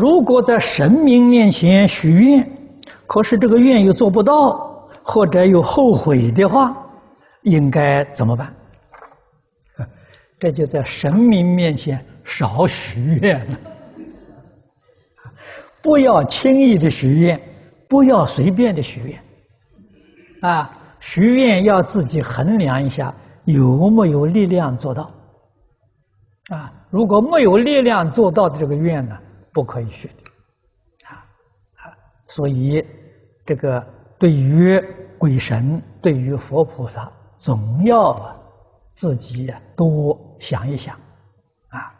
如果在神明面前许愿，可是这个愿又做不到，或者又后悔的话，应该怎么办？这就在神明面前少许愿了，不要轻易的许愿，不要随便的许愿，啊，许愿要自己衡量一下有没有力量做到，啊，如果没有力量做到的这个愿呢，不可以学的，啊啊，所以这个对于鬼神，对于佛菩萨，总要。自己，多想一想啊。